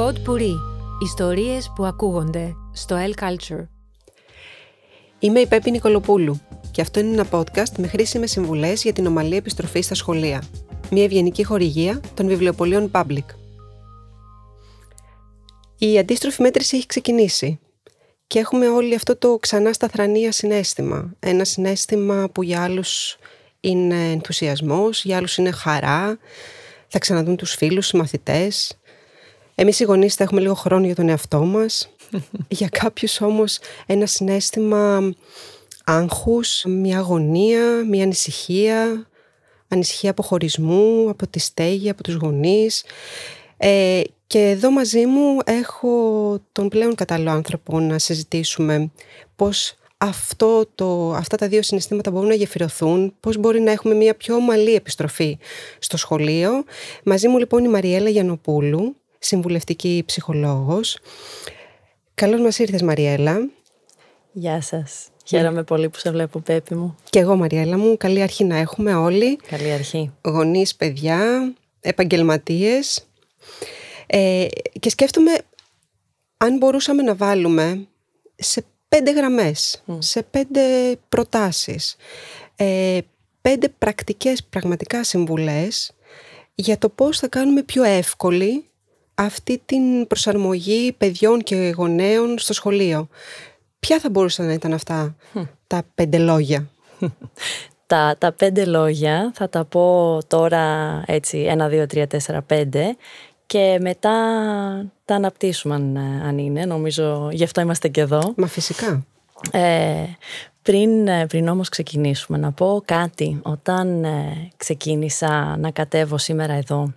Pod Puri. Ιστορίες που ακούγονται στο El Culture. Είμαι η Πέπη Νικολοπούλου και αυτό είναι ένα podcast με χρήσιμες συμβουλές για την ομαλή επιστροφή στα σχολεία. Μια ευγενική χορηγία των βιβλιοπολίων Public. Η αντίστροφη μέτρηση έχει ξεκινήσει και έχουμε όλοι αυτό το ξανά σταθρανία συνέστημα. Ένα συνέστημα που για άλλους είναι ενθουσιασμός, για άλλους είναι χαρά, θα ξαναδούν τους φίλους, τους μαθητές. Εμείς οι γονείς θα έχουμε λίγο χρόνο για τον εαυτό μας. για κάποιους όμως ένα συνέστημα άγχους, μια αγωνία, μια ανησυχία, ανησυχία από χωρισμού, από τη στέγη, από τους γονείς. Ε, και εδώ μαζί μου έχω τον πλέον κατάλληλο άνθρωπο να συζητήσουμε πώς αυτό το, αυτά τα δύο συναισθήματα μπορούν να γεφυρωθούν, πώς μπορεί να έχουμε μια πιο ομαλή επιστροφή στο σχολείο. Μαζί μου λοιπόν η Μαριέλα Γιανοπούλου, συμβουλευτική ψυχολόγος. Καλώς μας ήρθες Μαριέλα. Γεια σας. Χαίρομαι πολύ που σε βλέπω Πέπη μου. Και εγώ Μαριέλα μου. Καλή αρχή να έχουμε όλοι. Καλή αρχή. Γονείς, παιδιά, επαγγελματίες. Ε, και σκέφτομαι αν μπορούσαμε να βάλουμε σε πέντε γραμμές, σε πέντε προτάσεις, ε, πέντε πρακτικές πραγματικά συμβουλές για το πώς θα κάνουμε πιο εύκολη αυτή την προσαρμογή παιδιών και γονέων στο σχολείο. Ποια θα μπορούσαν να ήταν αυτά τα πέντε λόγια; Τα, τα πέντε λόγια θα τα πω τώρα έτσι ένα, δύο, τρία, τέσσερα, πέντε και μετά τα αναπτύσσουμε αν, είναι. Νομίζω γι' αυτό είμαστε και εδώ. Μα φυσικά. Ε, πριν, πριν όμως ξεκινήσουμε να πω κάτι. Όταν ε, ξεκίνησα να κατέβω σήμερα εδώ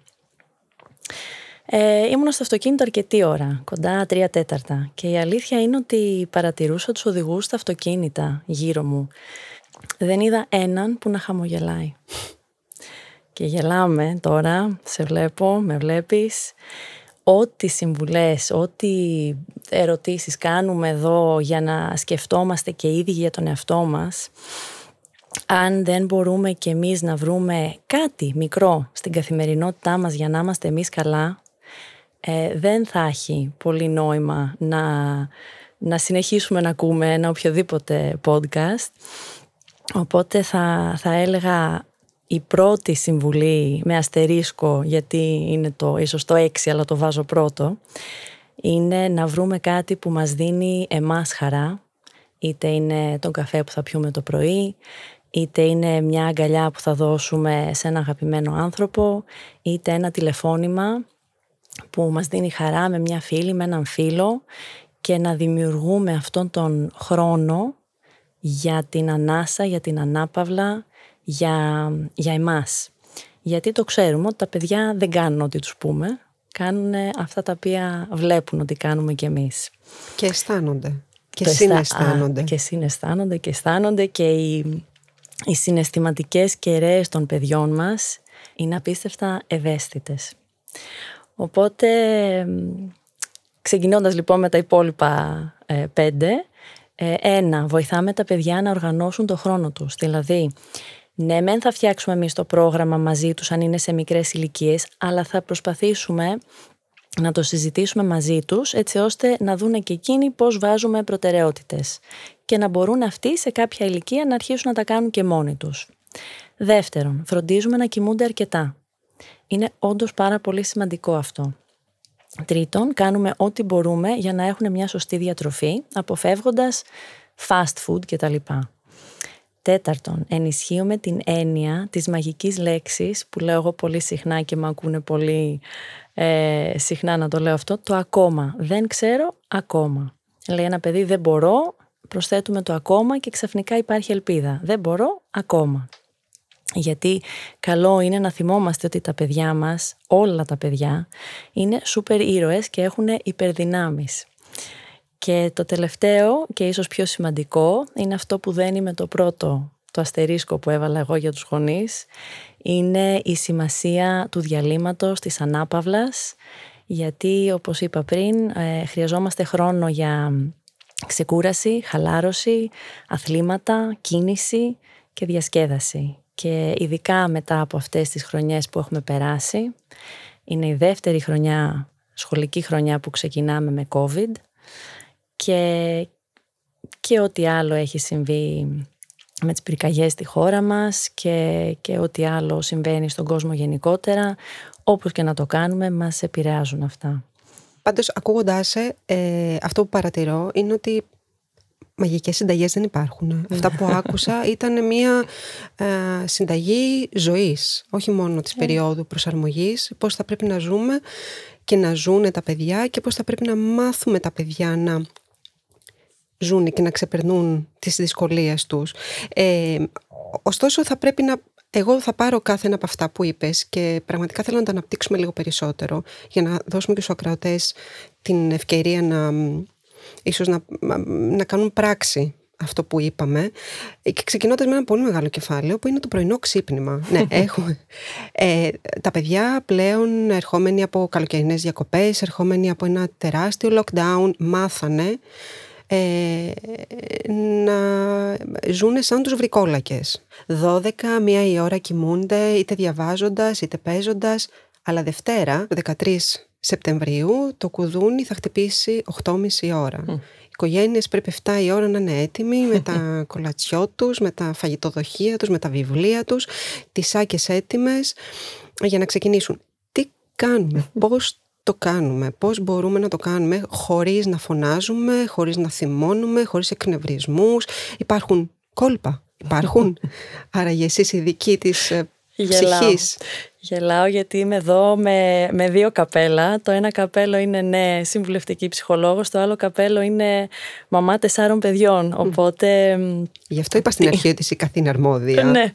ε, ήμουν στο αυτοκίνητο αρκετή ώρα, κοντά τρία τέταρτα και η αλήθεια είναι ότι παρατηρούσα τους οδηγούς στα αυτοκίνητα γύρω μου. Δεν είδα έναν που να χαμογελάει. Και γελάμε τώρα, σε βλέπω, με βλέπεις. Ό,τι συμβουλές, ό,τι ερωτήσεις κάνουμε εδώ για να σκεφτόμαστε και ήδη για τον εαυτό μας, αν δεν μπορούμε και εμείς να βρούμε κάτι μικρό στην καθημερινότητά μας για να είμαστε εμείς καλά, ε, δεν θα έχει πολύ νόημα να, να συνεχίσουμε να ακούμε ένα οποιοδήποτε podcast. Οπότε θα, θα έλεγα η πρώτη συμβουλή με αστερίσκο, γιατί είναι το ίσως το έξι αλλά το βάζω πρώτο, είναι να βρούμε κάτι που μας δίνει εμάς χαρά, είτε είναι τον καφέ που θα πιούμε το πρωί, είτε είναι μια αγκαλιά που θα δώσουμε σε ένα αγαπημένο άνθρωπο, είτε ένα τηλεφώνημα που μας δίνει χαρά με μια φίλη, με έναν φίλο και να δημιουργούμε αυτόν τον χρόνο για την ανάσα, για την ανάπαυλα, για, για εμάς. Γιατί το ξέρουμε ότι τα παιδιά δεν κάνουν ό,τι τους πούμε, κάνουν αυτά τα οποία βλέπουν ότι κάνουμε κι εμείς. Και αισθάνονται. Και συναισθάνονται. και συναισθάνονται και αισθάνονται και οι, οι συναισθηματικές κεραίες των παιδιών μας είναι απίστευτα ευαίσθητες. Οπότε, ξεκινώντας λοιπόν με τα υπόλοιπα ε, πέντε, ε, ένα, βοηθάμε τα παιδιά να οργανώσουν το χρόνο τους. Δηλαδή, ναι, μεν θα φτιάξουμε εμείς το πρόγραμμα μαζί τους αν είναι σε μικρές ηλικίες, αλλά θα προσπαθήσουμε να το συζητήσουμε μαζί τους έτσι ώστε να δούνε και εκείνοι πώς βάζουμε προτεραιότητες και να μπορούν αυτοί σε κάποια ηλικία να αρχίσουν να τα κάνουν και μόνοι τους. Δεύτερον, φροντίζουμε να κοιμούνται αρκετά. Είναι όντως πάρα πολύ σημαντικό αυτό. Τρίτον, κάνουμε ό,τι μπορούμε για να έχουν μια σωστή διατροφή, αποφεύγοντας fast food κτλ. Τέταρτον, ενισχύουμε την έννοια της μαγικής λέξης που λέω εγώ πολύ συχνά και με ακούνε πολύ ε, συχνά να το λέω αυτό, το ακόμα. Δεν ξέρω ακόμα. Λέει ένα παιδί δεν μπορώ, προσθέτουμε το ακόμα και ξαφνικά υπάρχει ελπίδα. Δεν μπορώ ακόμα. Γιατί καλό είναι να θυμόμαστε ότι τα παιδιά μας, όλα τα παιδιά, είναι σούπερ ήρωες και έχουν υπερδυνάμεις. Και το τελευταίο και ίσως πιο σημαντικό είναι αυτό που δεν είμαι το πρώτο, το αστερίσκο που έβαλα εγώ για τους γονείς, είναι η σημασία του διαλύματος, της ανάπαυλας, γιατί όπως είπα πριν ε, χρειαζόμαστε χρόνο για ξεκούραση, χαλάρωση, αθλήματα, κίνηση και διασκέδαση και ειδικά μετά από αυτές τις χρονιές που έχουμε περάσει, είναι η δεύτερη χρονιά σχολική χρονιά που ξεκινάμε με COVID και, και ό,τι άλλο έχει συμβεί με τις πυρκαγιές στη χώρα μας και, και ό,τι άλλο συμβαίνει στον κόσμο γενικότερα, όπως και να το κάνουμε, μας επηρεάζουν αυτά. Πάντως, ακούγοντάς ε, αυτό που παρατηρώ είναι ότι μαγικές συνταγές δεν υπάρχουν. Αυτά που άκουσα ήταν μια ε, συνταγή ζωής, όχι μόνο της ναι. περίοδου προσαρμογής, πώς θα πρέπει να ζούμε και να ζούνε τα παιδιά και πώς θα πρέπει να μάθουμε τα παιδιά να ζουν και να ξεπερνούν τις δυσκολίες τους. Ε, ωστόσο θα πρέπει να εγώ θα πάρω κάθε ένα από αυτά που είπες και πραγματικά θέλω να τα αναπτύξουμε λίγο περισσότερο για να δώσουμε και στους ακροατές την ευκαιρία να ίσως να, να κάνουν πράξη αυτό που είπαμε και ξεκινώντας με ένα πολύ μεγάλο κεφάλαιο που είναι το πρωινό ξύπνημα. ναι, έχουμε. Ε, τα παιδιά πλέον ερχόμενοι από καλοκαιρινές διακοπές, ερχόμενοι από ένα τεράστιο lockdown, μάθανε ε, να ζουν σαν τους βρικόλακες. 12, μία η ώρα κοιμούνται είτε διαβάζοντας είτε παίζοντας, αλλά Δευτέρα, 13 Σεπτεμβρίου, το κουδούνι θα χτυπήσει 8.30 ώρα. Mm. Οι οικογένειες πρέπει 7 η ώρα να είναι έτοιμοι με τα κολατσιό τους, με τα φαγητοδοχεία τους, με τα βιβλία τους, τις σάκες έτοιμες για να ξεκινήσουν. Τι κάνουμε, πώς το κάνουμε, πώς μπορούμε να το κάνουμε χωρίς να φωνάζουμε, χωρίς να θυμώνουμε, χωρίς εκνευρισμούς. Υπάρχουν κόλπα, υπάρχουν. Άρα για εσείς η δική της ε, ψυχής. Γελάω γιατί είμαι εδώ με, με δύο καπέλα. Το ένα καπέλο είναι ναι, συμβουλευτική ψυχολόγος, το άλλο καπέλο είναι μαμά τεσσάρων παιδιών. Οπότε... Γι' αυτό είπα στην αρχή ότι είσαι καθήν αρμόδια. ναι.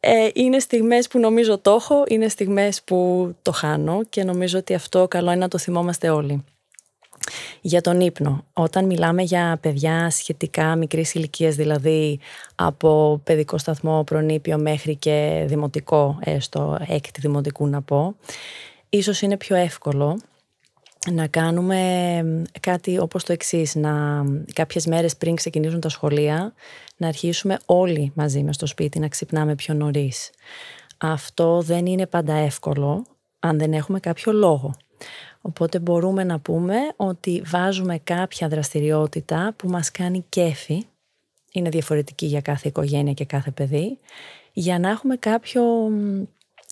Ε, είναι στιγμές που νομίζω το έχω, είναι στιγμές που το χάνω και νομίζω ότι αυτό καλό είναι να το θυμόμαστε όλοι. Για τον ύπνο. Όταν μιλάμε για παιδιά σχετικά μικρής ηλικίας, δηλαδή από παιδικό σταθμό, προνήπιο μέχρι και δημοτικό, έστω έκτη δημοτικού να πω, ίσως είναι πιο εύκολο να κάνουμε κάτι όπως το εξής, να κάποιες μέρες πριν ξεκινήσουν τα σχολεία, να αρχίσουμε όλοι μαζί μες στο σπίτι να ξυπνάμε πιο νωρίς. Αυτό δεν είναι πάντα εύκολο αν δεν έχουμε κάποιο λόγο. Οπότε μπορούμε να πούμε ότι βάζουμε κάποια δραστηριότητα που μας κάνει κέφι, είναι διαφορετική για κάθε οικογένεια και κάθε παιδί, για να έχουμε κάποιο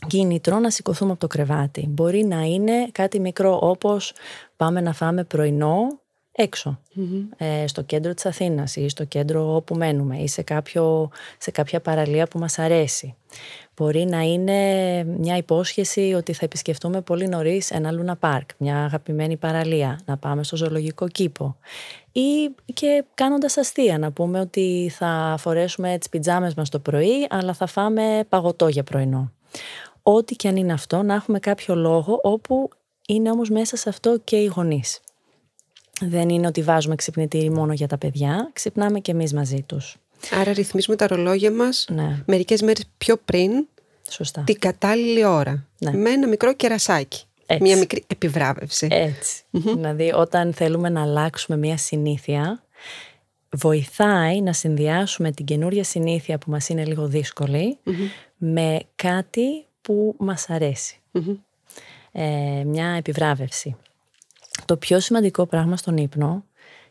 κίνητρο να σηκωθούμε από το κρεβάτι. Μπορεί να είναι κάτι μικρό όπως πάμε να φάμε πρωινό ε, στο κέντρο της Αθήνας ή στο κέντρο όπου μένουμε ή σε, κάποιο, σε κάποια παραλία που μας αρέσει. Μπορεί να είναι μια υπόσχεση ότι θα επισκεφτούμε πολύ νωρίς ένα Λούνα Πάρκ, μια αγαπημένη παραλία, να πάμε στο ζωολογικό κήπο. Ή και κάνοντας αστεία, να πούμε ότι θα φορέσουμε τις πιτζάμες μας το πρωί, αλλά θα φάμε παγωτό για πρωινό. Ό,τι και αν είναι αυτό, να έχουμε κάποιο λόγο όπου είναι όμως μέσα σε αυτό και οι γονείς. Δεν είναι ότι βάζουμε ξυπνητήρι μόνο για τα παιδιά, ξυπνάμε και εμείς μαζί τους. Άρα ρυθμίζουμε τα ρολόγια μας ναι. μερικές μέρες πιο πριν Σωστά. την κατάλληλη ώρα. Ναι. Με ένα μικρό κερασάκι. Έτσι. Μια μικρή επιβράβευση. Έτσι. Δηλαδή όταν θέλουμε να αλλάξουμε μια συνήθεια, βοηθάει να συνδυάσουμε την καινούρια συνήθεια που μας είναι λίγο με κάτι που μας αρέσει. Ε, μια επιβράβευση. Το πιο σημαντικό πράγμα στον ύπνο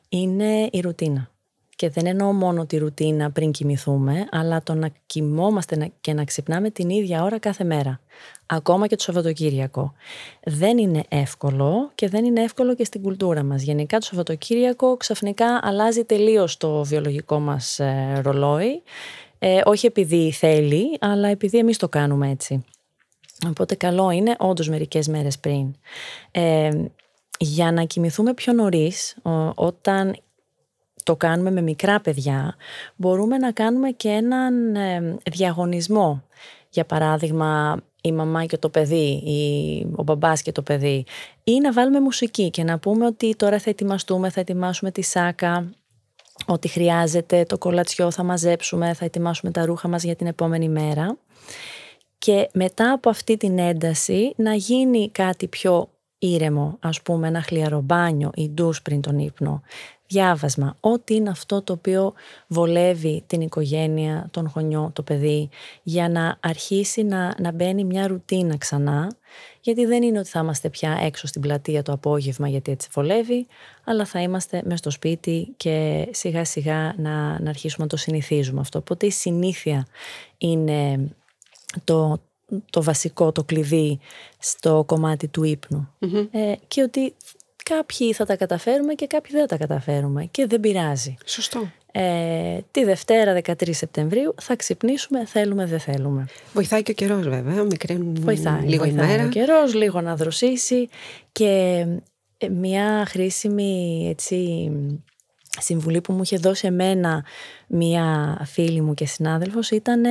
είναι η ρουτίνα. Και δεν εννοώ μόνο τη ρουτίνα πριν κοιμηθούμε, αλλά το να κοιμόμαστε και να ξυπνάμε την ίδια ώρα κάθε μέρα. Ακόμα και το Σαββατοκύριακο. Δεν είναι εύκολο και δεν είναι εύκολο και στην κουλτούρα μας. Γενικά το Σαββατοκύριακο ξαφνικά αλλάζει τελείως το βιολογικό μας ε, ρολόι. Ε, όχι επειδή θέλει, αλλά επειδή εμείς το κάνουμε έτσι. Οπότε καλό είναι όντως μερικές μέρες πριν. Ε, για να κοιμηθούμε πιο νωρίς, όταν το κάνουμε με μικρά παιδιά, μπορούμε να κάνουμε και έναν ε, διαγωνισμό. Για παράδειγμα, η μαμά και το παιδί ή ο μπαμπάς και το παιδί ή να βάλουμε μουσική και να πούμε ότι τώρα θα ετοιμαστούμε, θα ετοιμάσουμε τη σάκα, ότι χρειάζεται το κολατσιό θα μαζέψουμε, θα ετοιμάσουμε τα ρούχα μας για την επόμενη μέρα και μετά από αυτή την ένταση να γίνει κάτι πιο ήρεμο, ας πούμε ένα χλιαρομπάνιο ή ντους πριν τον ύπνο. Διάβασμα, ό,τι είναι αυτό το οποίο βολεύει την οικογένεια, τον γονιό, το παιδί, για να αρχίσει να, να μπαίνει μια ρουτίνα ξανά, γιατί δεν είναι ότι θα είμαστε πια έξω στην πλατεία το απόγευμα γιατί έτσι βολεύει, αλλά θα είμαστε μέσα στο σπίτι και σιγά σιγά να, να αρχίσουμε να το συνηθίζουμε αυτό. Οπότε η συνήθεια είναι το, το βασικό, το κλειδί στο κομμάτι του υπνου Ε, και ότι κάποιοι θα τα καταφέρουμε και κάποιοι δεν θα τα καταφέρουμε και δεν πειράζει. Σωστό. Ε, τη Δευτέρα 13 Σεπτεμβρίου θα ξυπνήσουμε, θέλουμε, δεν θέλουμε. Βοηθάει και ο καιρός, βέβαια. Μικραίνουν Βοηθάει, λίγο βοηθάει ημέρα. ο καιρός, λίγο να δροσίσει και ε, μια χρήσιμη έτσι, συμβουλή που μου είχε δώσει εμένα μια φίλη μου και συνάδελφος ήταν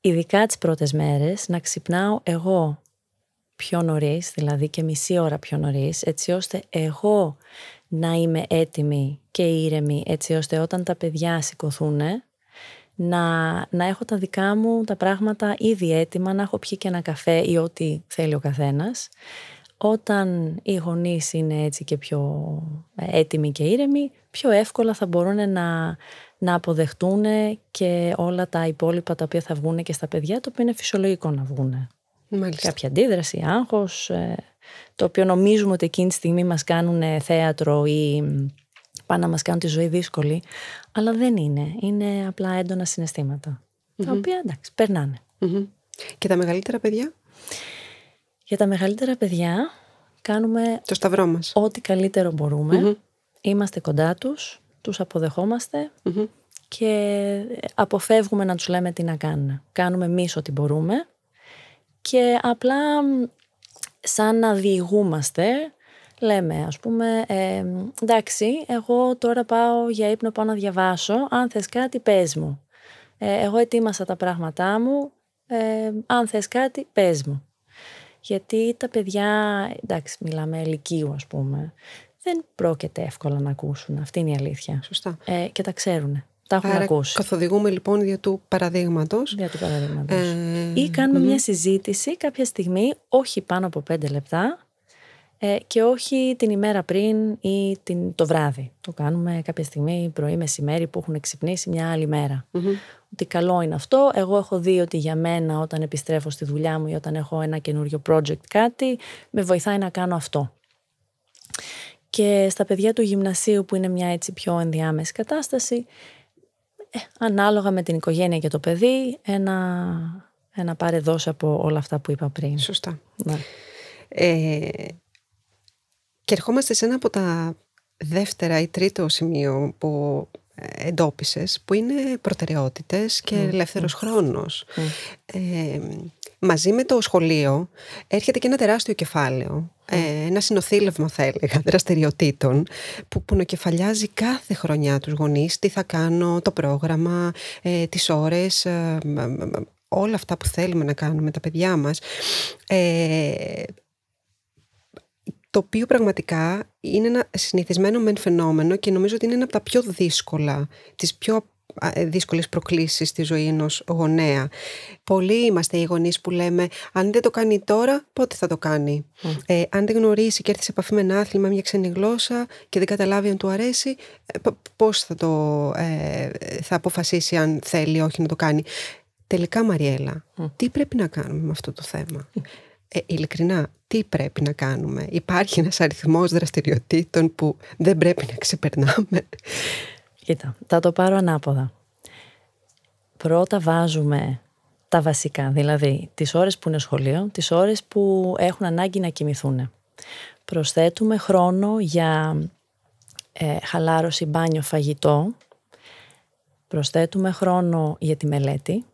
ειδικά τις πρώτες μέρες να ξυπνάω εγώ πιο νωρίς, δηλαδή και μισή ώρα πιο νωρίς, έτσι ώστε εγώ να είμαι έτοιμη και ήρεμη, έτσι ώστε όταν τα παιδιά σηκωθούν, να, να έχω τα δικά μου τα πράγματα ήδη έτοιμα, να έχω πιει και ένα καφέ ή ό,τι θέλει ο καθένας. Όταν οι γονείς είναι έτσι και πιο έτοιμοι και ήρεμοι, πιο εύκολα θα μπορούν να, να αποδεχτούν και όλα τα υπόλοιπα τα οποία θα βγουν και στα παιδιά, το οποίο είναι φυσιολογικό να βγουν. Μάλιστα. Κάποια αντίδραση, άγχος, ε, το οποίο νομίζουμε ότι εκείνη τη στιγμή μας κάνουν θέατρο ή πάνε να μας κάνουν τη ζωή δύσκολη, αλλά δεν είναι. Είναι απλά έντονα συναισθήματα, τα οποία εντάξει, περνάνε. Μμμ. Και τα μεγαλύτερα παιδιά, Για τα μεγαλύτερα παιδιά κάνουμε το σταυρό μας. ό,τι καλύτερο μπορούμε. Είμαστε κοντά τους, τους αποδεχόμαστε και αποφεύγουμε να τους λέμε τι να κάνουν. Κάνουμε εμείς ό,τι μπορούμε και απλά μ, σαν να διηγούμαστε λέμε ας πούμε ε, εντάξει εγώ τώρα πάω για ύπνο πάω να διαβάσω αν θες κάτι πες μου. Ε, εγώ ετοίμασα τα πράγματά μου ε, αν θες κάτι πες μου. Γιατί τα παιδιά, εντάξει μιλάμε ηλικίου ας πούμε δεν πρόκειται εύκολα να ακούσουν. Αυτή είναι η αλήθεια. Σωστά. ε, και τα ξέρουν τα έχουν Άρα ακούσει καθοδηγούμε λοιπόν δια του παραδείγματος. για του παραδείγματος. Ε, Ή κάνουμε μια συζήτηση κάποια στιγμή, όχι πάνω από πέντε λεπτά ε, και όχι την ημέρα πριν ή την, το βράδυ. Το κάνουμε κάποια στιγμή πρωί, μεσημέρι που έχουν ξυπνήσει μια άλλη μέρα. Ότι καλό είναι αυτό. Εγώ έχω δει ότι για μένα όταν επιστρέφω στη δουλειά μου ή όταν έχω ένα καινούριο project κάτι, με βοηθάει να κάνω αυτό. Και στα παιδιά του γυμνασίου που είναι μια έτσι πιο ενδιάμεση κατάσταση, ε, ανάλογα με την οικογένεια και το παιδί, ένα, ένα πάρε δώσε από όλα αυτά που είπα πριν. Σωστά. Ναι. Ε, και ερχόμαστε σε ένα από τα δεύτερα ή τρίτο σημείο που εντόπισες, που είναι προτεραιότητες και ελεύθερος χρόνος. Ε, μαζί με το σχολείο έρχεται και ένα τεράστιο κεφάλαιο, ε, ένα συνοθήλευμα θα έλεγα δραστηριοτήτων που πονοκεφαλιάζει κάθε χρονιά τους γονείς, τι θα κάνω, το πρόγραμμα, ε, τις ώρες, ε, μ, μ, μ, όλα αυτά που θέλουμε να κάνουμε με τα παιδιά μας. Ε, το οποίο πραγματικά είναι ένα συνηθισμένο μεν φαινόμενο και νομίζω ότι είναι ένα από τα πιο δύσκολα, τις πιο α, ε, δύσκολες προκλήσεις στη ζωή ενός γονέα. Πολλοί είμαστε οι γονείς που λέμε αν δεν το κάνει τώρα, πότε θα το κάνει. Ε, αν δεν γνωρίσει και έρθει σε επαφή με ένα άθλημα, μια ξένη γλώσσα και δεν καταλάβει αν του αρέσει, ε, π- πώς θα, το, ε, θα αποφασίσει αν θέλει ή όχι να το κάνει. Τελικά, Μαριέλα, τι πρέπει να κάνουμε με αυτό το θέμα; Ε, ειλικρινά, τι πρέπει να κάνουμε; Υπάρχει ένας αριθμός δραστηριοτήτων που δεν πρέπει να ξεπερνάμε. Κοίτα, θα το πάρω ανάποδα. Πρώτα βάζουμε τα βασικά, δηλαδή τις ώρες που είναι σχολείο, τις ώρες που έχουν ανάγκη να κοιμηθούν. Προσθέτουμε χρόνο για ε, χαλάρωση, μπάνιο, φαγητό. Προσθέτουμε χρόνο για τη μελέτη.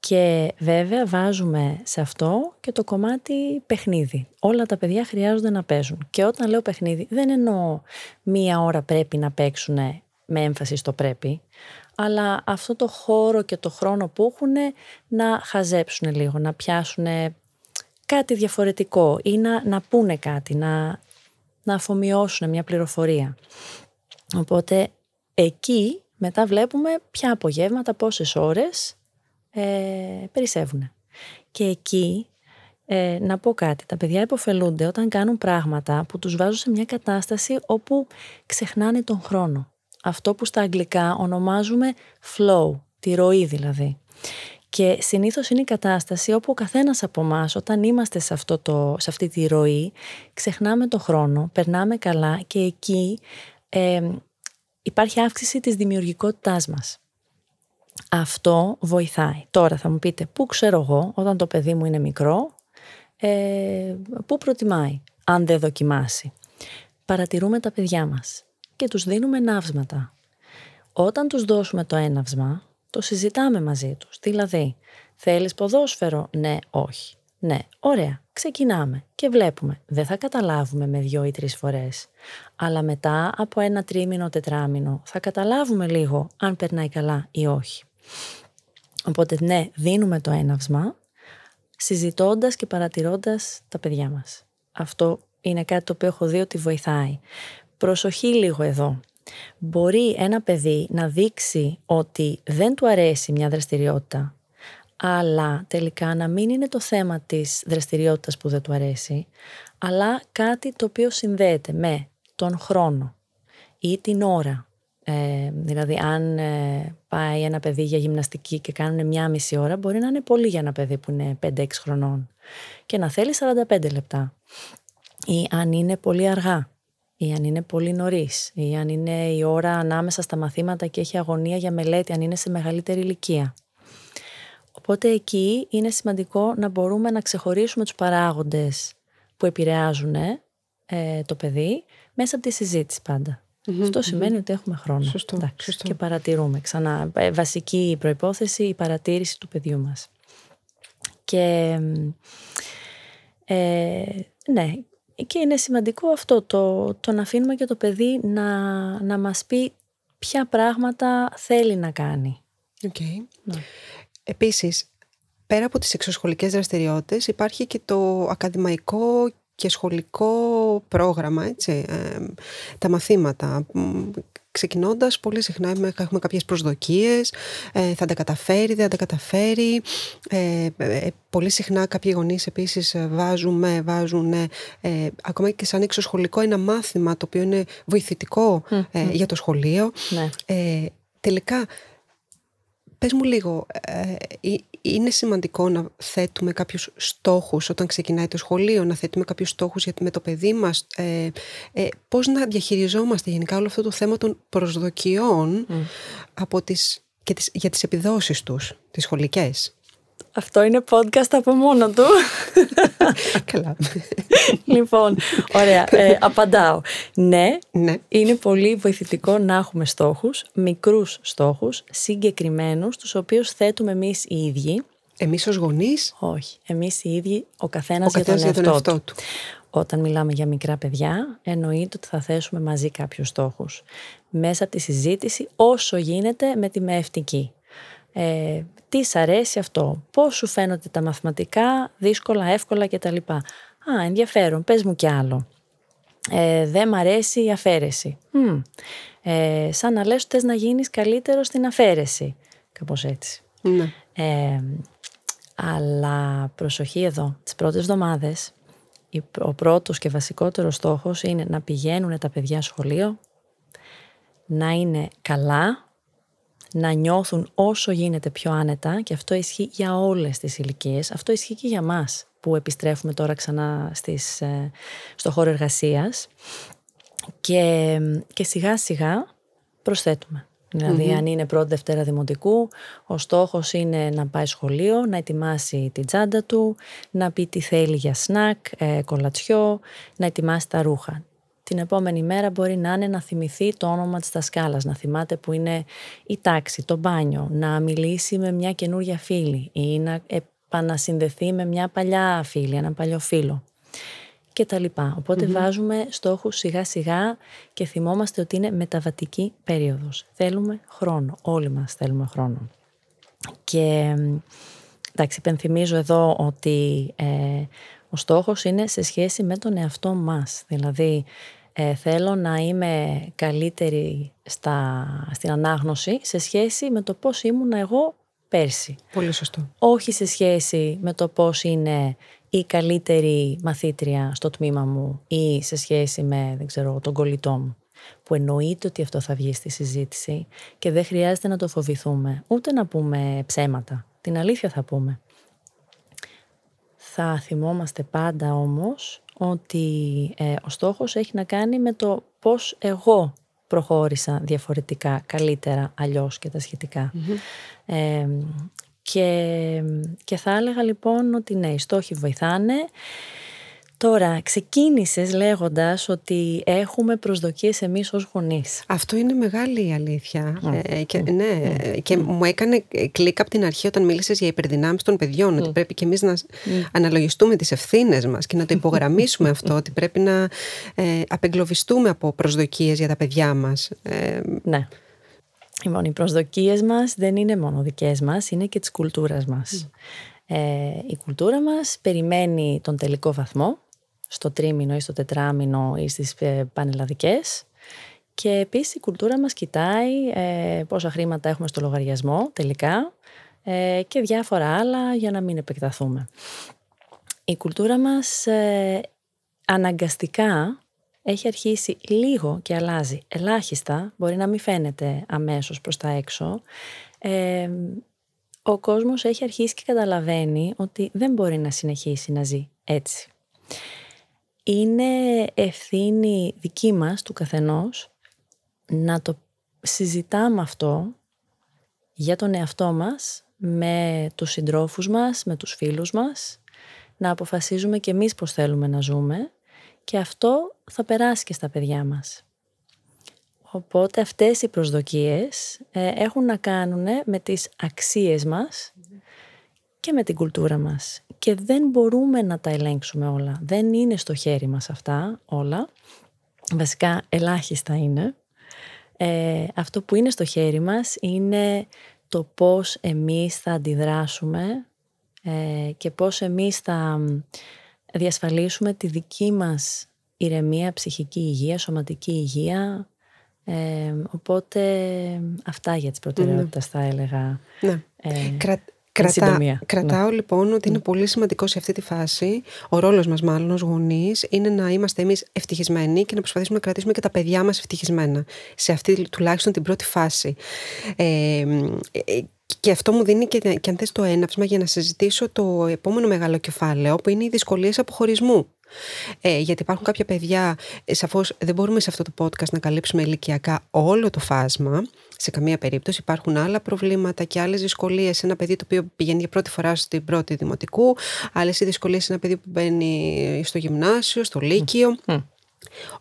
Και βέβαια βάζουμε σε αυτό και το κομμάτι παιχνίδι. Όλα τα παιδιά χρειάζονται να παίζουν. Και όταν λέω παιχνίδι δεν εννοώ μία ώρα πρέπει να παίξουν με έμφαση στο πρέπει, αλλά αυτό το χώρο και το χρόνο που έχουν να χαζέψουν λίγο, να πιάσουν κάτι διαφορετικό ή να, να πούνε κάτι, να, να αφομοιώσουν μια πληροφορία. Οπότε εκεί μετά βλέπουμε ποια απογεύματα, πόσες ώρες ε, περισσεύουν. Και εκεί ε, να πω κάτι. Τα παιδιά υποφελούνται όταν κάνουν πράγματα που τους βάζουν σε μια κατάσταση όπου ξεχνάνε τον χρόνο. Αυτό που στα αγγλικά ονομάζουμε flow, τη ροή δηλαδή. Και συνήθως είναι η κατάσταση όπου ο καθένας από εμάς, όταν είμαστε σε, αυτό το, σε αυτή τη ροή, ξεχνάμε τον χρόνο, περνάμε καλά και εκεί ε, υπάρχει αύξηση της δημιουργικότητάς μας. Αυτό βοηθάει. Τώρα θα μου πείτε, πού ξέρω εγώ όταν το παιδί μου είναι μικρό, ε, πού προτιμάει, αν δεν δοκιμάσει. Παρατηρούμε τα παιδιά μας και τους δίνουμε ναύσματα. Όταν τους δώσουμε το έναυσμα, το συζητάμε μαζί τους. Δηλαδή, θέλεις ποδόσφαιρο, ναι, όχι. Ναι, ωραία, ξεκινάμε και βλέπουμε. Δεν θα καταλάβουμε με δυο ή τρεις φορές. Αλλά μετά από ένα τρίμηνο, τετράμινο, θα καταλάβουμε λίγο αν περνάει καλά ή όχι. Οπότε ναι, δίνουμε το έναυσμα, συζητώντας και παρατηρώντας τα παιδιά μας. Αυτό είναι κάτι το οποίο έχω δει ότι βοηθάει. Προσοχή λίγο εδώ. Μπορεί ένα παιδί να δείξει ότι δεν του αρέσει μια δραστηριότητα, αλλά τελικά να μην είναι το θέμα της δραστηριότητας που δεν του αρέσει, αλλά κάτι το οποίο συνδέεται με τον χρόνο ή την ώρα. Ε, δηλαδή, αν ε, πάει ένα παιδί για γυμναστική και κάνουν μια μισή ώρα, μπορεί να είναι πολύ για ένα παιδί που είναι 5-6 χρονών και να θέλει 45 λεπτά. Ή αν είναι πολύ αργά ή αν είναι πολύ νωρίς, ή αν είναι η ώρα ανάμεσα στα μαθήματα και έχει αγωνία για μελέτη, αν είναι σε μεγαλύτερη ηλικία. Οπότε εκεί είναι σημαντικό να μπορούμε να ξεχωρίσουμε τους παράγοντες που επηρεάζουν ε, το παιδί μέσα από τη συζήτηση Αυτό σημαίνει ότι έχουμε χρόνο. Σωστό, Και παρατηρούμε ξανά. Ε, βασική προϋπόθεση η παρατήρηση του παιδιού μας. Και ε, ναι, και είναι σημαντικό αυτό το, το να αφήνουμε και το παιδί να, να μας πει ποια πράγματα θέλει να κάνει. Okay. Ναι. Επίσης, πέρα από τις εξωσχολικές δραστηριότητες υπάρχει και το ακαδημαϊκό και σχολικό πρόγραμμα, έτσι, ε, τα μαθήματα ξεκινώντας πολύ συχνά έχουμε κάποιες προσδοκίες, ε, θα τα καταφέρει, δεν θα τα καταφέρει. Ε, ε, πολύ συχνά κάποιοι γονείς επίσης βάζουν, βάζουν ακόμα και σαν εξωσχολικό ένα μάθημα το οποίο είναι βοηθητικό για το σχολείο. Ναι. τελικά Πες μου λίγο, ε, ε, είναι σημαντικό να θέτουμε κάποιους στόχους όταν ξεκινάει το σχολείο, να θέτουμε κάποιους στόχους με το παιδί μας, ε, ε, πώς να διαχειριζόμαστε γενικά όλο αυτό το θέμα των προσδοκιών από τις, και τις, για τις επιδόσεις τους, τις σχολικές. Αυτό είναι podcast από μόνο του. Καλά. λοιπόν, ωραία. Ε, απαντάω. Ναι, ναι, είναι πολύ βοηθητικό να έχουμε στόχους, μικρούς στόχους, συγκεκριμένους, τους οποίους θέτουμε εμείς οι ίδιοι. Εμείς ως γονείς; Όχι. Εμείς οι ίδιοι, ο καθένας, ο για, τον για τον εαυτό του. Όταν μιλάμε για μικρά παιδιά, εννοείται ότι θα θέσουμε μαζί κάποιους στόχους. Μέσα από τη συζήτηση, όσο γίνεται με τη μεευτική. Ε, τι σ' αρέσει αυτό, πώς σου φαίνονται τα μαθηματικά, δύσκολα, εύκολα κτλ. Α, ενδιαφέρον, πες μου κι άλλο. Ε, δεν μ' αρέσει η αφαίρεση. Ε, σαν να λες ότι να γίνεις καλύτερος στην αφαίρεση. Κάπως έτσι. Ναι. Ε, αλλά προσοχή εδώ, τις πρώτες εβδομάδες ο πρώτος και βασικότερος στόχος είναι να πηγαίνουν τα παιδιά σχολείο, να είναι καλά, να νιώθουν όσο γίνεται πιο άνετα και αυτό ισχύει για όλες τις ηλικίες. Αυτό ισχύει και για μας που επιστρέφουμε τώρα ξανά στις, ε, στο χώρο εργασίας και, και σιγά σιγά προσθέτουμε. Δηλαδή, αν είναι πρώτη Δευτέρα Δημοτικού, ο στόχος είναι να πάει σχολείο, να ετοιμάσει την τσάντα του, να πει τι θέλει για σνακ, ε, κολατσιό, να ετοιμάσει τα ρούχα την επόμενη μέρα μπορεί να είναι να θυμηθεί το όνομα της δασκάλας, να θυμάται που είναι η τάξη, το μπάνιο, να μιλήσει με μια καινούρια φίλη ή να επανασυνδεθεί με μια παλιά φίλη, ένα παλιό φίλο και τα λοιπά. Οπότε βάζουμε στόχους σιγά σιγά και θυμόμαστε ότι είναι μεταβατική περίοδος. Θέλουμε χρόνο, όλοι μας θέλουμε χρόνο. Και εντάξει, υπενθυμίζω εδώ ότι ε, ο στόχος είναι σε σχέση με τον εαυτό μας. Δηλαδή, ε, θέλω να είμαι καλύτερη στα, στην ανάγνωση σε σχέση με το πώς ήμουν εγώ πέρσι. Πολύ σωστό. Όχι σε σχέση με το πώς είναι η καλύτερη μαθήτρια στο τμήμα μου ή σε σχέση με, δεν ξέρω, τον κολλητό μου. Που εννοείται ότι αυτό θα βγει στη συζήτηση και δεν χρειάζεται να το φοβηθούμε, ούτε να πούμε ψέματα. Την αλήθεια θα πούμε. Θα θυμόμαστε πάντα όμως ότι ε, ο στόχος έχει να κάνει με το πώς εγώ προχώρησα διαφορετικά, καλύτερα, αλλιώς και τα σχετικα και, και θα έλεγα λοιπόν ότι ναι, οι στόχοι βοηθάνε. Τώρα, ξεκίνησες λέγοντας ότι έχουμε προσδοκίες εμείς ως γονείς. Αυτό είναι μεγάλη αλήθεια. Ε, και, ναι, και μου έκανε κλικ από την αρχή όταν μίλησες για υπερδυνάμεις των παιδιών, ότι πρέπει και εμείς να αναλογιστούμε τις ευθύνες μας και να το υπογραμμίσουμε αυτό, ότι πρέπει να ε, απεγκλωβιστούμε από προσδοκίες για τα παιδιά μας. Ε, ναι. Λοιπόν, οι προσδοκίες μας δεν είναι μόνο δικές μας, είναι και της κουλτούρας μας. Ε, η κουλτούρα μας περιμένει τον τελικό βαθμό, στο τρίμηνο ή στο τετράμινο ή στις ε, πανελλαδικές. Και επίσης η κουλτούρα μας κοιτάει ε, πόσα χρήματα έχουμε στο λογαριασμό τελικά ε, και διάφορα άλλα για να μην επεκταθούμε. Η κουλτούρα μας ε, αναγκαστικά έχει αρχίσει λίγο και αλλάζει ελάχιστα, μπορεί να μην φαίνεται αμέσως προς τα έξω, ε, ο κόσμος έχει αρχίσει και καταλαβαίνει ότι δεν μπορεί να συνεχίσει να ζει έτσι. Είναι ευθύνη δική μας, του καθενός, να το συζητάμε αυτό για τον εαυτό μας, με τους συντρόφους μας, με τους φίλους μας, να αποφασίζουμε και εμείς πώς θέλουμε να ζούμε και αυτό θα περάσει και στα παιδιά μας. Οπότε αυτές οι προσδοκίες ε, έχουν να κάνουν με τις αξίες μας και με την κουλτούρα μας. Και δεν μπορούμε να τα ελέγξουμε όλα. Δεν είναι στο χέρι μας αυτά όλα. Βασικά ελάχιστα είναι. Ε, αυτό που είναι στο χέρι μας είναι το πώς εμείς θα αντιδράσουμε ε, και πώς εμείς θα διασφαλίσουμε τη δική μας ηρεμία, ψυχική υγεία, σωματική υγεία. Ε, οπότε αυτά για τις προτεραιότητες θα έλεγα. Ναι. Ε, Κρατά, κρατάω ναι. λοιπόν ότι είναι πολύ σημαντικό σε αυτή τη φάση, ο ρόλος μας μάλλον ως γονείς, είναι να είμαστε εμείς ευτυχισμένοι και να προσπαθήσουμε να κρατήσουμε και τα παιδιά μας ευτυχισμένα. Σε αυτή τουλάχιστον την πρώτη φάση. Ε, ε και αυτό μου δίνει και, και αν θες το έναυσμα για να συζητήσω το επόμενο μεγάλο κεφάλαιο που είναι οι δυσκολίες αποχωρισμού. Ε, γιατί υπάρχουν κάποια παιδιά, ε, σαφώς δεν μπορούμε σε αυτό το podcast να καλύψουμε ηλικιακά όλο το φάσμα. Σε καμία περίπτωση υπάρχουν άλλα προβλήματα και άλλες δυσκολίες σε ένα παιδί το οποίο πηγαίνει για πρώτη φορά στην πρώτη δημοτικού, άλλες δυσκολίες σε ένα παιδί που μπαίνει στο γυμνάσιο, στο λύκειο.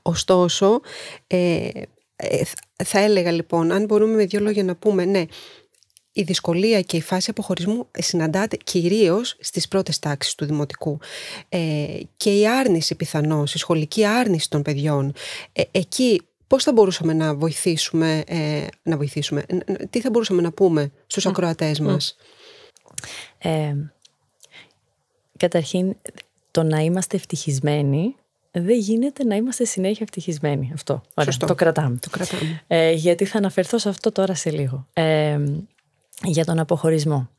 Ωστόσο, ε, ε, θα έλεγα λοιπόν, αν μπορούμε με δύο λόγια να πούμε, ναι, η δυσκολία και η φάση αποχωρισμού συναντάται κυρίως στις πρώτες τάξεις του δημοτικού. Ε, και η άρνηση πιθανώς, η σχολική άρνηση των παιδιών. Ε, εκεί πώς θα μπορούσαμε να βοηθήσουμε, ε, να βοηθήσουμε, τι θα μπορούσαμε να πούμε στους mm. ακροατές μας; Ε, καταρχήν, το να είμαστε ευτυχισμένοι δεν γίνεται να είμαστε συνέχεια ευτυχισμένοι. Αυτό. το κρατάμε. Το κρατάμε. Ε, γιατί θα αναφερθώ σε αυτό τώρα σε λίγο. Ε, για τον αποχωρισμό.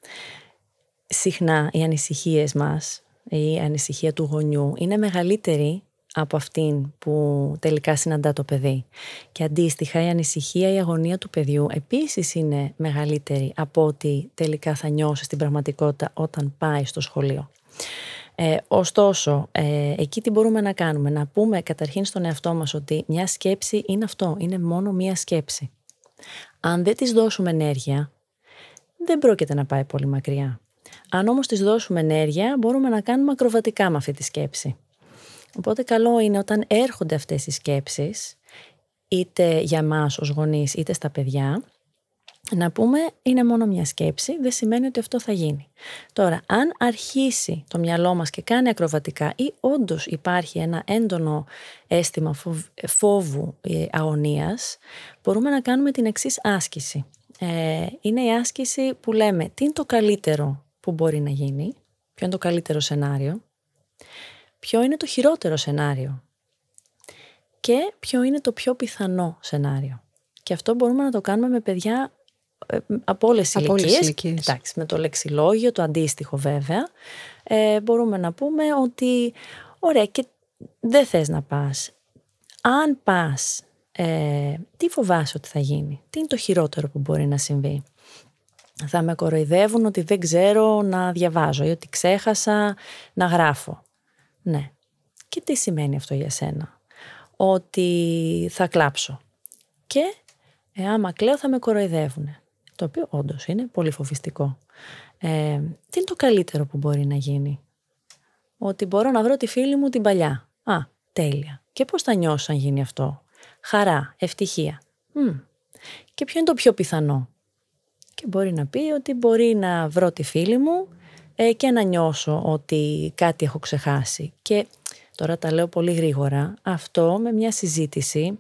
Συχνά οι ανησυχίες μας, η ανησυχία του γονιού είναι μεγαλύτερη από αυτήν που τελικά συναντά το παιδί. Και αντίστοιχα η ανησυχία, η αγωνία του παιδιού επίσης είναι μεγαλύτερη από ότι τελικά θα νιώσει στην πραγματικότητα όταν πάει στο σχολείο. Ε, ωστόσο, ε, εκεί τι μπορούμε να κάνουμε, να πούμε καταρχήν στον εαυτό μας ότι μια σκέψη είναι αυτό, είναι μόνο μια σκέψη. Αν δεν της δώσουμε ενέργεια, δεν πρόκειται να πάει πολύ μακριά. Αν όμως της δώσουμε ενέργεια, μπορούμε να κάνουμε ακροβατικά με αυτή τη σκέψη. Οπότε καλό είναι όταν έρχονται αυτές οι σκέψεις, είτε για μας ως γονείς, είτε στα παιδιά, να πούμε είναι μόνο μια σκέψη, δεν σημαίνει ότι αυτό θα γίνει. Τώρα, αν αρχίσει το μυαλό μας και κάνει ακροβατικά ή όντως υπάρχει ένα έντονο αίσθημα φόβου ή αγωνίας, μπορούμε να κάνουμε την εξής άσκηση ε, είναι η άσκηση που λέμε τι είναι το καλύτερο που μπορεί να γίνει, ποιο είναι το καλύτερο σενάριο, ποιο είναι το χειρότερο σενάριο και ποιο είναι το πιο πιθανό σενάριο. Και αυτό μπορούμε να το κάνουμε με παιδιά ε, από όλες τις Από όλες τις ηλικίες. ηλικίες. Εντάξει, με το λεξιλόγιο, το αντίστοιχο βέβαια, ε, μπορούμε να πούμε ότι ωραία και δεν θες να πας. Αν πας, ε, τι φοβάσαι ότι θα γίνει, τι είναι το χειρότερο που μπορεί να συμβεί; Θα με κοροϊδεύουν ότι δεν ξέρω να διαβάζω ή ότι ξέχασα να γράφω. Ναι. Και τι σημαίνει αυτό για σένα; Ότι θα κλάψω. Και ε, άμα κλαίω θα με κοροϊδεύουν. Το οποίο όντως είναι πολύ φοβιστικό. Ε, τι είναι το καλύτερο που μπορεί να γίνει; Ότι μπορώ να βρω τη φίλη μου την παλιά. Α, τέλεια. Και πώς θα νιώσω αν γίνει αυτό; Χαρά, ευτυχία. Μμ. Και ποιο είναι το πιο πιθανό; Και μπορεί να πει ότι μπορεί να βρω τη φίλη μου ε, και να νιώσω ότι κάτι έχω ξεχάσει. Και τώρα τα λέω πολύ γρήγορα. Αυτό με μια συζήτηση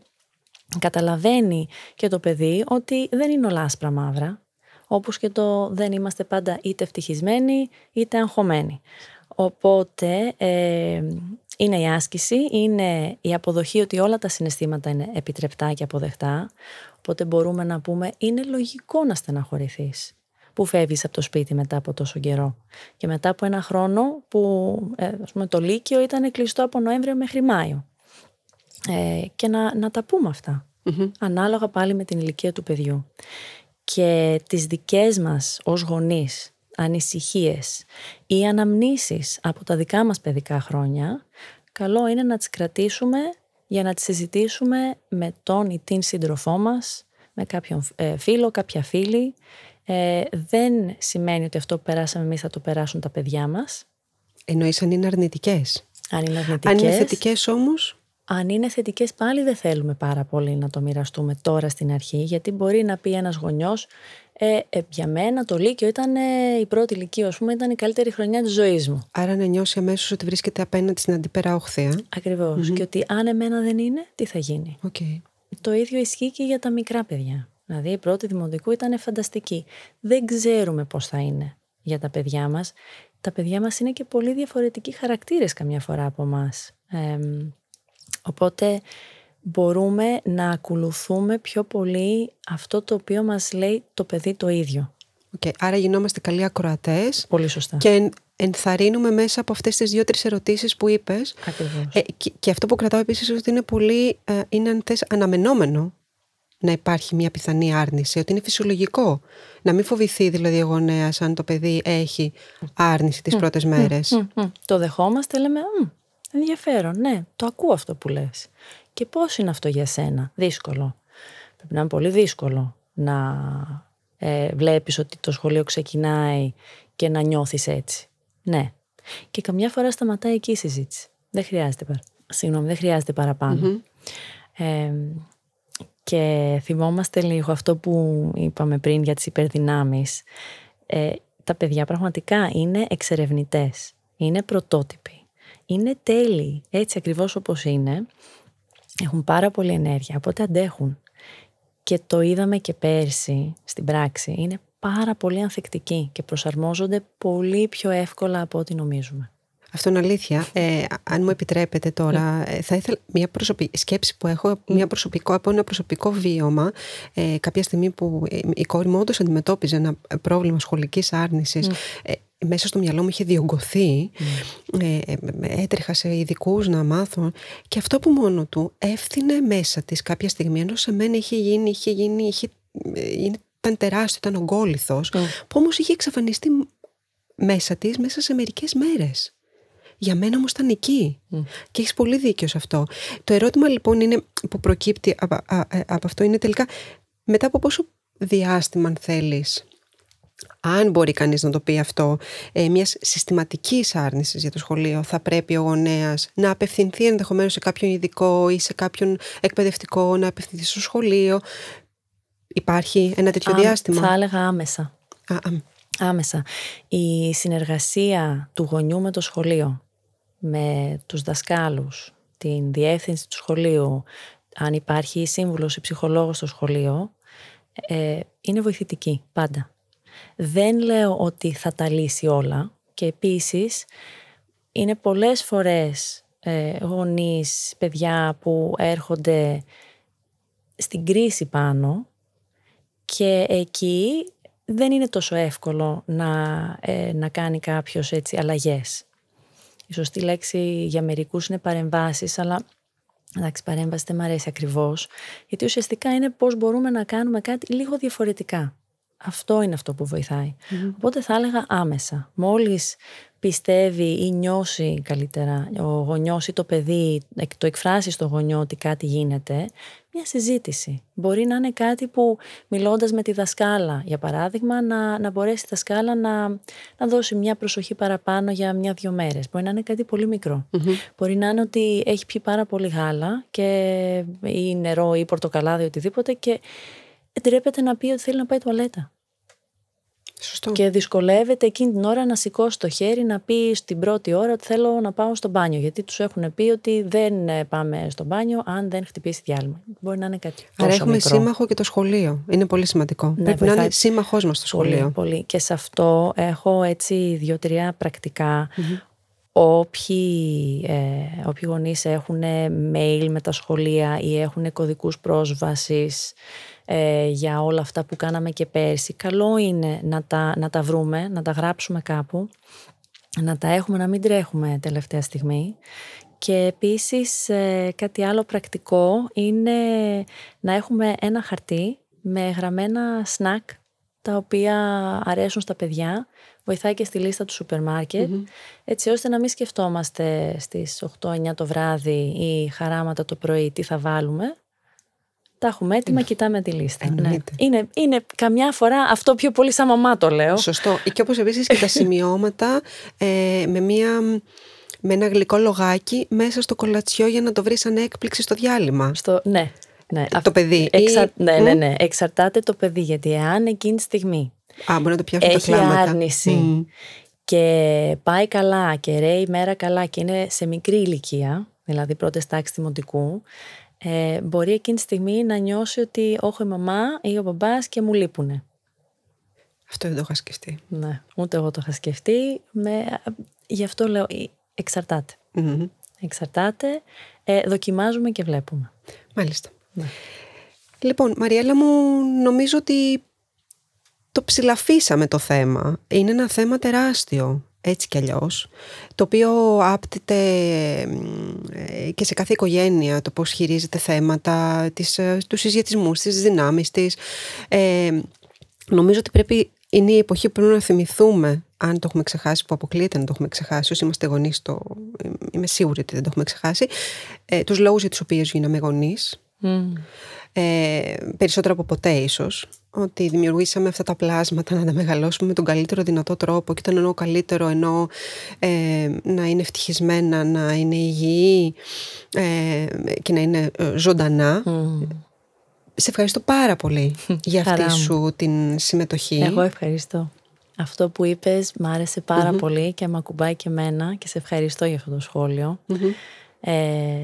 καταλαβαίνει και το παιδί ότι δεν είναι όλα άσπρα μαύρα. Όπως και το δεν είμαστε πάντα είτε ευτυχισμένοι είτε αγχωμένοι. Οπότε ε, είναι η άσκηση, είναι η αποδοχή ότι όλα τα συναισθήματα είναι επιτρεπτά και αποδεκτά. Οπότε μπορούμε να πούμε είναι λογικό να στεναχωρηθείς που φεύγεις από το σπίτι μετά από τόσο καιρό. Και μετά από ένα χρόνο που ε, ας πούμε, το Λύκειο ήταν κλειστό από Νοέμβριο μέχρι Μάιο. Ε, και να, να τα πούμε αυτά. Ανάλογα πάλι με την ηλικία του παιδιού. Και τις δικές μας ως γονείς ανησυχίες ή αναμνήσεις από τα δικά μας παιδικά χρόνια, καλό είναι να τις κρατήσουμε για να τις συζητήσουμε με τον ή την σύντροφό μας, με κάποιον ε, φίλο, κάποια φίλη. Ε, δεν σημαίνει ότι αυτό που περάσαμε εμείς θα το περάσουν τα παιδιά μας. Εννοείς αν είναι αρνητικές. Αν είναι αρνητικές. Αν είναι θετικές όμως, Αν είναι θετικές, πάλι δεν θέλουμε πάρα πολύ να το μοιραστούμε τώρα στην αρχή, γιατί μπορεί να πει ένας γονιός, ε, ε, για μένα το Λύκειο ήταν ε, η πρώτη Λυκείου, ας πούμε, ήταν η καλύτερη χρονιά της ζωής μου. άρα να νιώσει αμέσως ότι βρίσκεται απέναντι στην αντίπερα όχθη. Ακριβώς. Και ότι αν εμένα δεν είναι, τι θα γίνει; Οκ. Το ίδιο ισχύει και για τα μικρά παιδιά. Δηλαδή, η πρώτη δημοτικού ήταν φανταστική. Δεν ξέρουμε πώς θα είναι για τα παιδιά μας. Τα παιδιά μας είναι και πολύ διαφορετικοί χαρακτήρες καμιά φορά από εμάς. οπότε μπορούμε να ακολουθούμε πιο πολύ αυτό το οποίο μας λέει το παιδί το ίδιο. Οκ. Άρα γινόμαστε καλοί ακροατές Πολύ σωστά. και εν- ενθαρρύνουμε μέσα από αυτές τις δύο-τρεις ερωτήσεις που είπες. Ακριβώς. Ε, και, και αυτό που κρατάω επίσης ότι είναι πολύ, ε, είναι αν θες, αναμενόμενο να υπάρχει μια πιθανή άρνηση, ότι είναι φυσιολογικό. Να μην φοβηθεί δηλαδή ο γονέας αν το παιδί έχει άρνηση τις πρώτες μέρες. Μμ, μμ. Το δεχόμαστε, λέμε «Μμ, ενδιαφέρον, ναι, το ακούω αυτό που λες. Και πώς είναι αυτό για σένα, δύσκολο. Πρέπει να είναι πολύ δύσκολο να ε, βλέπεις ότι το σχολείο ξεκινάει και να νιώθεις έτσι. Ναι. Και καμιά φορά σταματάει εκεί η συζήτηση. Δεν χρειάζεται, παρα... Συγγνώμη, δεν χρειάζεται παραπάνω. Ε, και θυμόμαστε λίγο αυτό που είπαμε πριν για τις υπερδυνάμεις. Ε, τα παιδιά πραγματικά είναι εξερευνητές, είναι πρωτότυποι, είναι τέλειοι, έτσι ακριβώς όπως είναι. Έχουν πάρα πολύ ενέργεια, οπότε αντέχουν. Και το είδαμε και πέρσι στην πράξη, είναι πάρα πολύ ανθεκτικοί και προσαρμόζονται πολύ πιο εύκολα από ό,τι νομίζουμε. Αυτό είναι αλήθεια. Ε, αν μου επιτρέπετε τώρα, ε, θα ήθελα μια προσωπική σκέψη που έχω, μια προσωπικό, από ένα προσωπικό βίωμα. Ε, κάποια στιγμή που ε, η κόρη μου όντως αντιμετώπιζε ένα πρόβλημα σχολικής άρνησης, ε, μέσα στο μυαλό μου είχε διωγγωθεί. Ε, ε, έτρεχα σε ειδικούς να μάθω. Και αυτό που μόνο του έφθινε μέσα της κάποια στιγμή, ενώ σε μένα είχε γίνει, είχε γίνει, είχε, ε, είναι- ήταν τεράστιο, ήταν ογκόληθος, που όμως είχε εξαφανιστεί μέσα της μέσα σε μερικές μέρες. Για μένα όμως ήταν εκεί. Και έχεις πολύ δίκιο σε αυτό. Το ερώτημα λοιπόν είναι, που προκύπτει από, α- α- από αυτό είναι τελικά μετά από πόσο διάστημα αν θέλεις αν μπορεί κανείς να το πει αυτό, ε, μιας συστηματικής άρνησης για το σχολείο, θα πρέπει ο γονέας να απευθυνθεί ενδεχομένως σε κάποιον ειδικό ή σε κάποιον εκπαιδευτικό, να απευθυνθεί στο σχολείο. Υπάρχει ένα τέτοιο Α, διάστημα; Θα έλεγα άμεσα. Α, α, Άμεσα. Η συνεργασία του γονιού με το σχολείο, με τους δασκάλους, την διεύθυνση του σχολείου, αν υπάρχει σύμβουλος ή ψυχολόγος στο σχολείο, ε, είναι βοηθητική πάντα. Δεν λέω ότι θα τα λύσει όλα και επίσης είναι πολλές φορές ε, γονείς, παιδιά που έρχονται στην κρίση πάνω Και εκεί δεν είναι τόσο εύκολο να, ε, να κάνει κάποιος έτσι αλλαγές. Η σωστή λέξη για μερικούς είναι παρεμβάσεις, αλλά εντάξει παρέμβαση δεν μου αρέσει ακριβώς, γιατί ουσιαστικά είναι πώς μπορούμε να κάνουμε κάτι λίγο διαφορετικά. Αυτό είναι αυτό που βοηθάει. Οπότε θα έλεγα άμεσα. Μόλις πιστεύει ή νιώσει καλύτερα ο γονιός ή το παιδί, το εκφράσει στο γονιό ότι κάτι γίνεται, μια συζήτηση. Μπορεί να είναι κάτι που μιλώντας με τη δασκάλα, για παράδειγμα, να, να μπορέσει η δασκάλα να, να δώσει μια προσοχή παραπάνω για μια-δυο μέρες. Μπορεί να είναι κάτι πολύ Μπορεί να είναι ότι έχει πιει πάρα πολύ γάλα και, ή νερό ή πορτοκαλάδι οτιδήποτε και ντρέπεται να πει ότι θέλει να πάει τουαλέτα. Σωστό. Και δυσκολεύεται εκείνη την ώρα να σηκώσει το χέρι να πει στην πρώτη ώρα ότι θέλω να πάω στο μπάνιο. Γιατί τους έχουν πει ότι δεν ε, πάμε στο μπάνιο αν δεν χτυπήσει διάλειμμα. Μπορεί να είναι κάτι Άρα έχουμε μικρό. σύμμαχο και το σχολείο. Είναι πολύ σημαντικό. Ναι, Πρέπει βοηθάει. να είναι σύμμαχός μας το σχολείο. Πολύ, πολύ. Και σε αυτό έχω έτσι δύο-τρία πρακτικά. Όποιοι, ε, όποιοι γονείς έχουν mail με τα σχολεία ή έχουν κωδικούς πρόσβασης ε, για όλα αυτά που κάναμε και πέρσι, καλό είναι να τα, να τα βρούμε, να τα γράψουμε κάπου, να τα έχουμε, να μην τρέχουμε τελευταία στιγμή. Και επίσης ε, κάτι άλλο πρακτικό είναι να έχουμε ένα χαρτί με γραμμένα σνακ τα οποία αρέσουν στα παιδιά, βοηθάει και στη λίστα του σούπερ μαρκετ έτσι ώστε να μην σκεφτόμαστε στις 8-9 το βράδυ ή χαράματα το πρωί τι θα βάλουμε. Τα έχουμε έτοιμα, κοιτάμε τη λίστα. Ναι. Εννοείται. Είναι, είναι καμιά φορά αυτό πιο πολύ σαν μαμά το λέω. Σωστό. Και όπως επίσης και τα σημειώματα ε, με, μια, με ένα γλυκό λογάκι μέσα στο κολατσιό για να το βρεις σαν έκπληξη στο διάλειμμα. Στο, ναι, ναι. Το παιδί. Εξα... Ή- Ναι, ναι, ναι. Εξαρτάται το παιδί γιατί εάν εκείνη τη στιγμή Α, μπορεί να το πιάσουν τα έχει κλάματα. άρνηση Μμ. και πάει καλά και ρέει η μέρα καλά και είναι σε μικρή ηλικία, δηλαδή πρώτες τάξεις δημοτικού, ε, μπορεί εκείνη τη στιγμή να νιώσει ότι όχι η μαμά ή ο μπαμπάς και μου λείπουνε. Αυτό δεν το είχα σκεφτεί. Ναι, ούτε εγώ το είχα σκεφτεί. Με... Γι' αυτό λέω, ε, εξαρτάται. Μμμ. Εξαρτάται, ε, δοκιμάζουμε και βλέπουμε. Μάλιστα. Ναι. Λοιπόν, Μαριέλα μου, νομίζω ότι το ψηλαφίσαμε το θέμα. Είναι ένα θέμα τεράστιο, έτσι κι αλλιώς, το οποίο άπτεται μ, ε, και σε κάθε οικογένεια, το πώς χειρίζεται θέματα, τις, ε, τους συσχετισμούς, τις δυνάμεις της. Ε, νομίζω ότι πρέπει, είναι η εποχή που πρέπει να θυμηθούμε, αν το έχουμε ξεχάσει, που αποκλείεται να το έχουμε ξεχάσει, όσοι είμαστε γονείς, το, είμαι σίγουρη ότι δεν το έχουμε ξεχάσει, ε, τους λόγους για τους οποίους γίναμε γονείς, ε, περισσότερο από ποτέ ίσως ότι δημιουργήσαμε αυτά τα πλάσματα να τα μεγαλώσουμε με τον καλύτερο δυνατό τρόπο και όταν εννοώ καλύτερο εννοώ ε, να είναι ευτυχισμένα, να είναι υγιή ε, και να είναι ε, ζωντανά. Σε ευχαριστώ πάρα πολύ για αυτή Χαρά μου. σου την συμμετοχή. Εγώ ευχαριστώ. Αυτό που είπες μ' άρεσε πάρα πολύ και με ακουμπάει και εμένα και σε ευχαριστώ για αυτό το σχόλιο. Ε,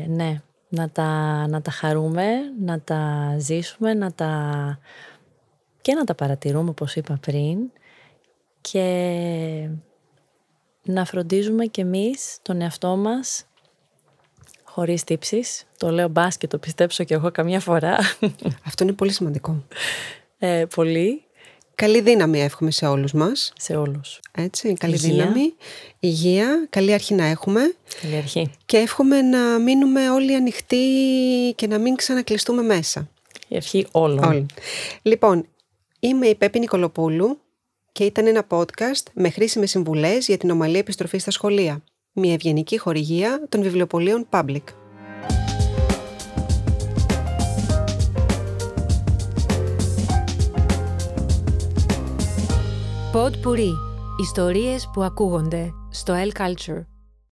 ναι, να τα, να τα χαρούμε, να τα ζήσουμε, να τα... και να τα παρατηρούμε όπως είπα πριν και να φροντίζουμε κι εμείς τον εαυτό μας χωρίς τύψεις. Το λέω μπας και το πιστέψω κι εγώ καμιά φορά. Αυτό είναι πολύ σημαντικό. Ε, πολύ Καλή δύναμη εύχομαι σε όλους μας. σε όλους. Έτσι, καλή Υγεία. δύναμη, υγεία, καλή αρχή να έχουμε. Καλή αρχή. Και εύχομαι να μείνουμε όλοι ανοιχτοί και να μην ξανακλειστούμε μέσα. Η αρχή όλων. Όλοι. Λοιπόν, είμαι η Πέπη Νικολοπούλου και ήταν ένα podcast με χρήσιμες συμβουλές για την ομαλή επιστροφή στα σχολεία. Μια ευγενική χορηγία των βιβλιοπωλείων Public. Pod Puri. Ιστορίες που ακούγονται στο L Culture.